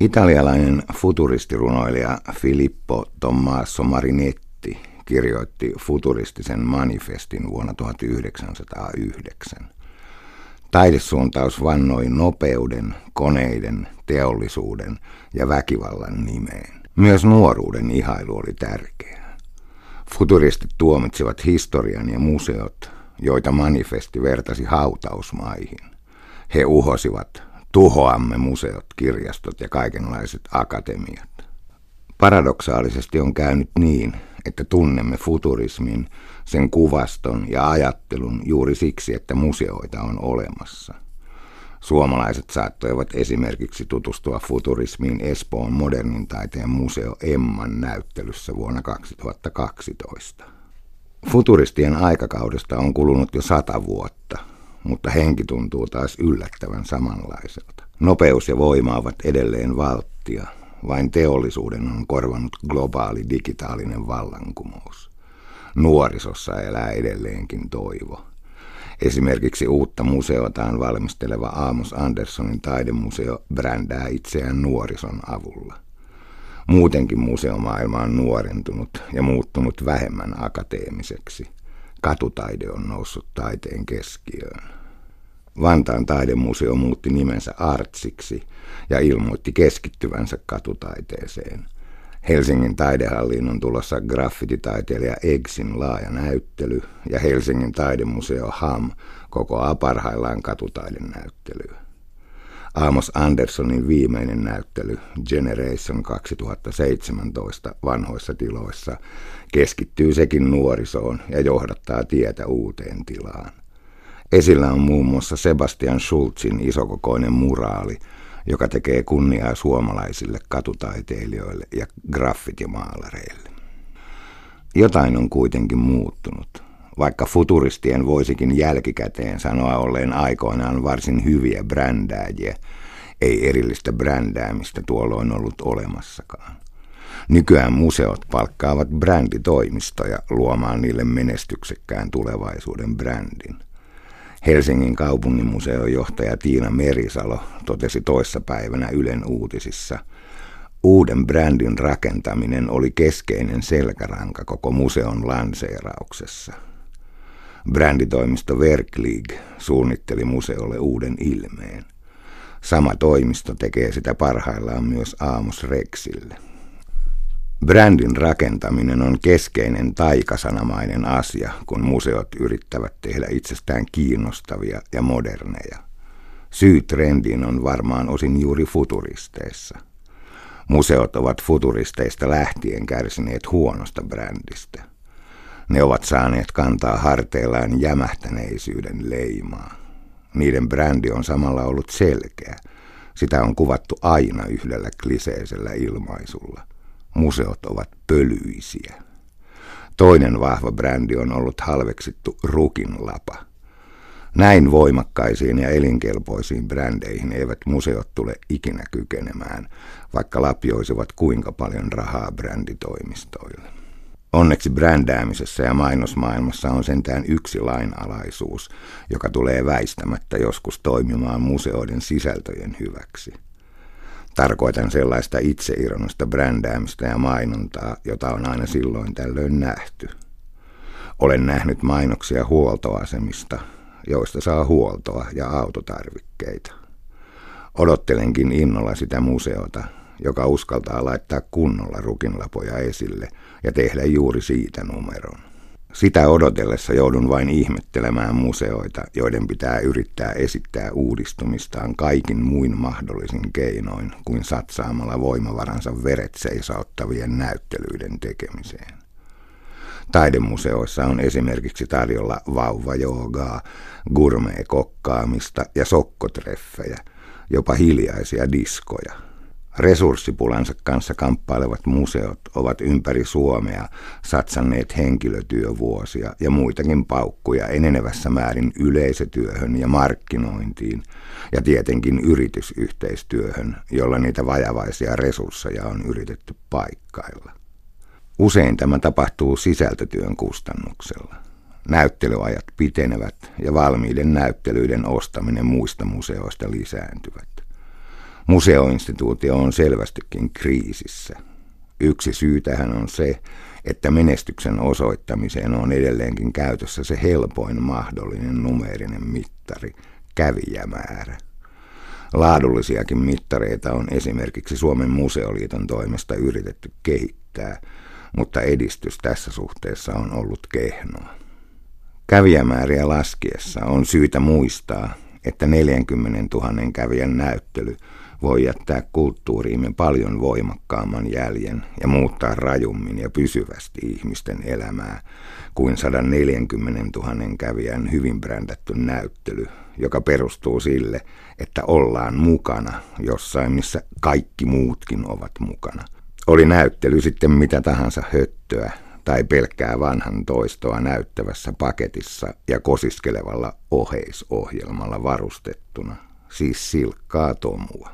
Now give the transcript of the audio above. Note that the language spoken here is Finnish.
Italialainen futuristirunoilija Filippo Tommaso Marinetti kirjoitti futuristisen manifestin vuonna 1909. Taidesuuntaus vannoi nopeuden, koneiden, teollisuuden ja väkivallan nimeen. Myös nuoruuden ihailu oli tärkeää. Futuristit tuomitsivat historian ja museot, joita manifesti vertasi hautausmaihin. He uhosivat, tuhoamme museot, kirjastot ja kaikenlaiset akatemiat. Paradoksaalisesti on käynyt niin, että tunnemme futurismin, sen kuvaston ja ajattelun juuri siksi, että museoita on olemassa. Suomalaiset saattoivat esimerkiksi tutustua futurismiin Espoon modernin taiteen museo Emman näyttelyssä vuonna 2012. Futuristien aikakaudesta on kulunut jo sata vuotta, mutta henki tuntuu taas yllättävän samanlaiselta. Nopeus ja voima ovat edelleen valttia, vain teollisuuden on korvanut globaali digitaalinen vallankumous. Nuorisossa elää edelleenkin toivo. Esimerkiksi uutta museotaan valmisteleva Aamos Anderssonin taidemuseo brändää itseään nuorison avulla. Muutenkin museomaailma on nuorentunut ja muuttunut vähemmän akateemiseksi. Katutaide on noussut taiteen keskiöön. Vantaan taidemuseo muutti nimensä Artsiksi ja ilmoitti keskittyvänsä katutaiteeseen. Helsingin taidehalliin on tulossa graffititaiteilija Eggsin laaja näyttely ja Helsingin taidemuseo HAM kokoaa parhaillaan katutaidenäyttelyä. Amos Andersonin viimeinen näyttely Generation 2017 vanhoissa tiloissa keskittyy sekin nuorisoon ja johdattaa tietä uuteen tilaan. Esillä on muun muassa Sebastian Schulzin isokokoinen muraali, joka tekee kunniaa suomalaisille katutaiteilijoille ja graffitimaalareille. Jotain on kuitenkin muuttunut, vaikka futuristien voisikin jälkikäteen sanoa olleen aikoinaan varsin hyviä brändääjiä, ei erillistä brändäämistä tuolloin ollut olemassakaan. Nykyään museot palkkaavat bränditoimistoja luomaan niille menestyksekkään tulevaisuuden brändin. Helsingin kaupunginmuseon johtaja Tiina Merisalo totesi toissapäivänä Ylen uutisissa, uuden brändin rakentaminen oli keskeinen selkäranka koko museon lanseerauksessa. Bränditoimisto Verklig suunnitteli museolle uuden ilmeen. Sama toimisto tekee sitä parhaillaan myös Aamus Rexille. Brändin rakentaminen on keskeinen taikasanamainen asia, kun museot yrittävät tehdä itsestään kiinnostavia ja moderneja. Syy trendiin on varmaan osin juuri futuristeissa. Museot ovat futuristeista lähtien kärsineet huonosta brändistä. Ne ovat saaneet kantaa harteillaan jämähtäneisyyden leimaa. Niiden brändi on samalla ollut selkeä. Sitä on kuvattu aina yhdellä kliseisellä ilmaisulla – museot ovat pölyisiä. Toinen vahva brändi on ollut halveksittu Rukin lapa. Näin voimakkaisiin ja elinkelpoisiin brändeihin eivät museot tule ikinä kykenemään, vaikka lapioisivat kuinka paljon rahaa bränditoimistoille. Onneksi brändäämisessä ja mainosmaailmassa on sentään yksi lainalaisuus, joka tulee väistämättä joskus toimimaan museoiden sisältöjen hyväksi – Tarkoitan sellaista itseironista brändäämistä ja mainontaa, jota on aina silloin tällöin nähty. Olen nähnyt mainoksia huoltoasemista, joista saa huoltoa ja autotarvikkeita. Odottelenkin innolla sitä museota, joka uskaltaa laittaa kunnolla rukinlapoja esille ja tehdä juuri siitä numeron. Sitä odotellessa joudun vain ihmettelemään museoita, joiden pitää yrittää esittää uudistumistaan kaikin muin mahdollisin keinoin kuin satsaamalla voimavaransa veret seisauttavien näyttelyiden tekemiseen. Taidemuseoissa on esimerkiksi tarjolla vauvajoogaa, gourmet-kokkaamista ja sokkotreffejä, jopa hiljaisia diskoja – Resurssipulansa kanssa kamppailevat museot ovat ympäri Suomea satsanneet henkilötyövuosia ja muitakin paukkuja enenevässä määrin yleisötyöhön ja markkinointiin ja tietenkin yritysyhteistyöhön, jolla niitä vajavaisia resursseja on yritetty paikkailla. Usein tämä tapahtuu sisältötyön kustannuksella. Näyttelyajat pitenevät ja valmiiden näyttelyiden ostaminen muista museoista lisääntyvät. Museoinstituutio on selvästikin kriisissä. Yksi syy tähän on se, että menestyksen osoittamiseen on edelleenkin käytössä se helpoin mahdollinen numeerinen mittari, kävijämäärä. Laadullisiakin mittareita on esimerkiksi Suomen museoliiton toimesta yritetty kehittää, mutta edistys tässä suhteessa on ollut kehnoa. Kävijämääriä laskiessa on syytä muistaa, että 40 000 kävijän näyttely voi jättää kulttuuriimme paljon voimakkaamman jäljen ja muuttaa rajummin ja pysyvästi ihmisten elämää kuin 140 000 kävijän hyvin brändätty näyttely, joka perustuu sille, että ollaan mukana jossain, missä kaikki muutkin ovat mukana. Oli näyttely sitten mitä tahansa höttöä tai pelkkää vanhan toistoa näyttävässä paketissa ja kosiskelevalla oheisohjelmalla varustettuna, siis silkkaa tomua.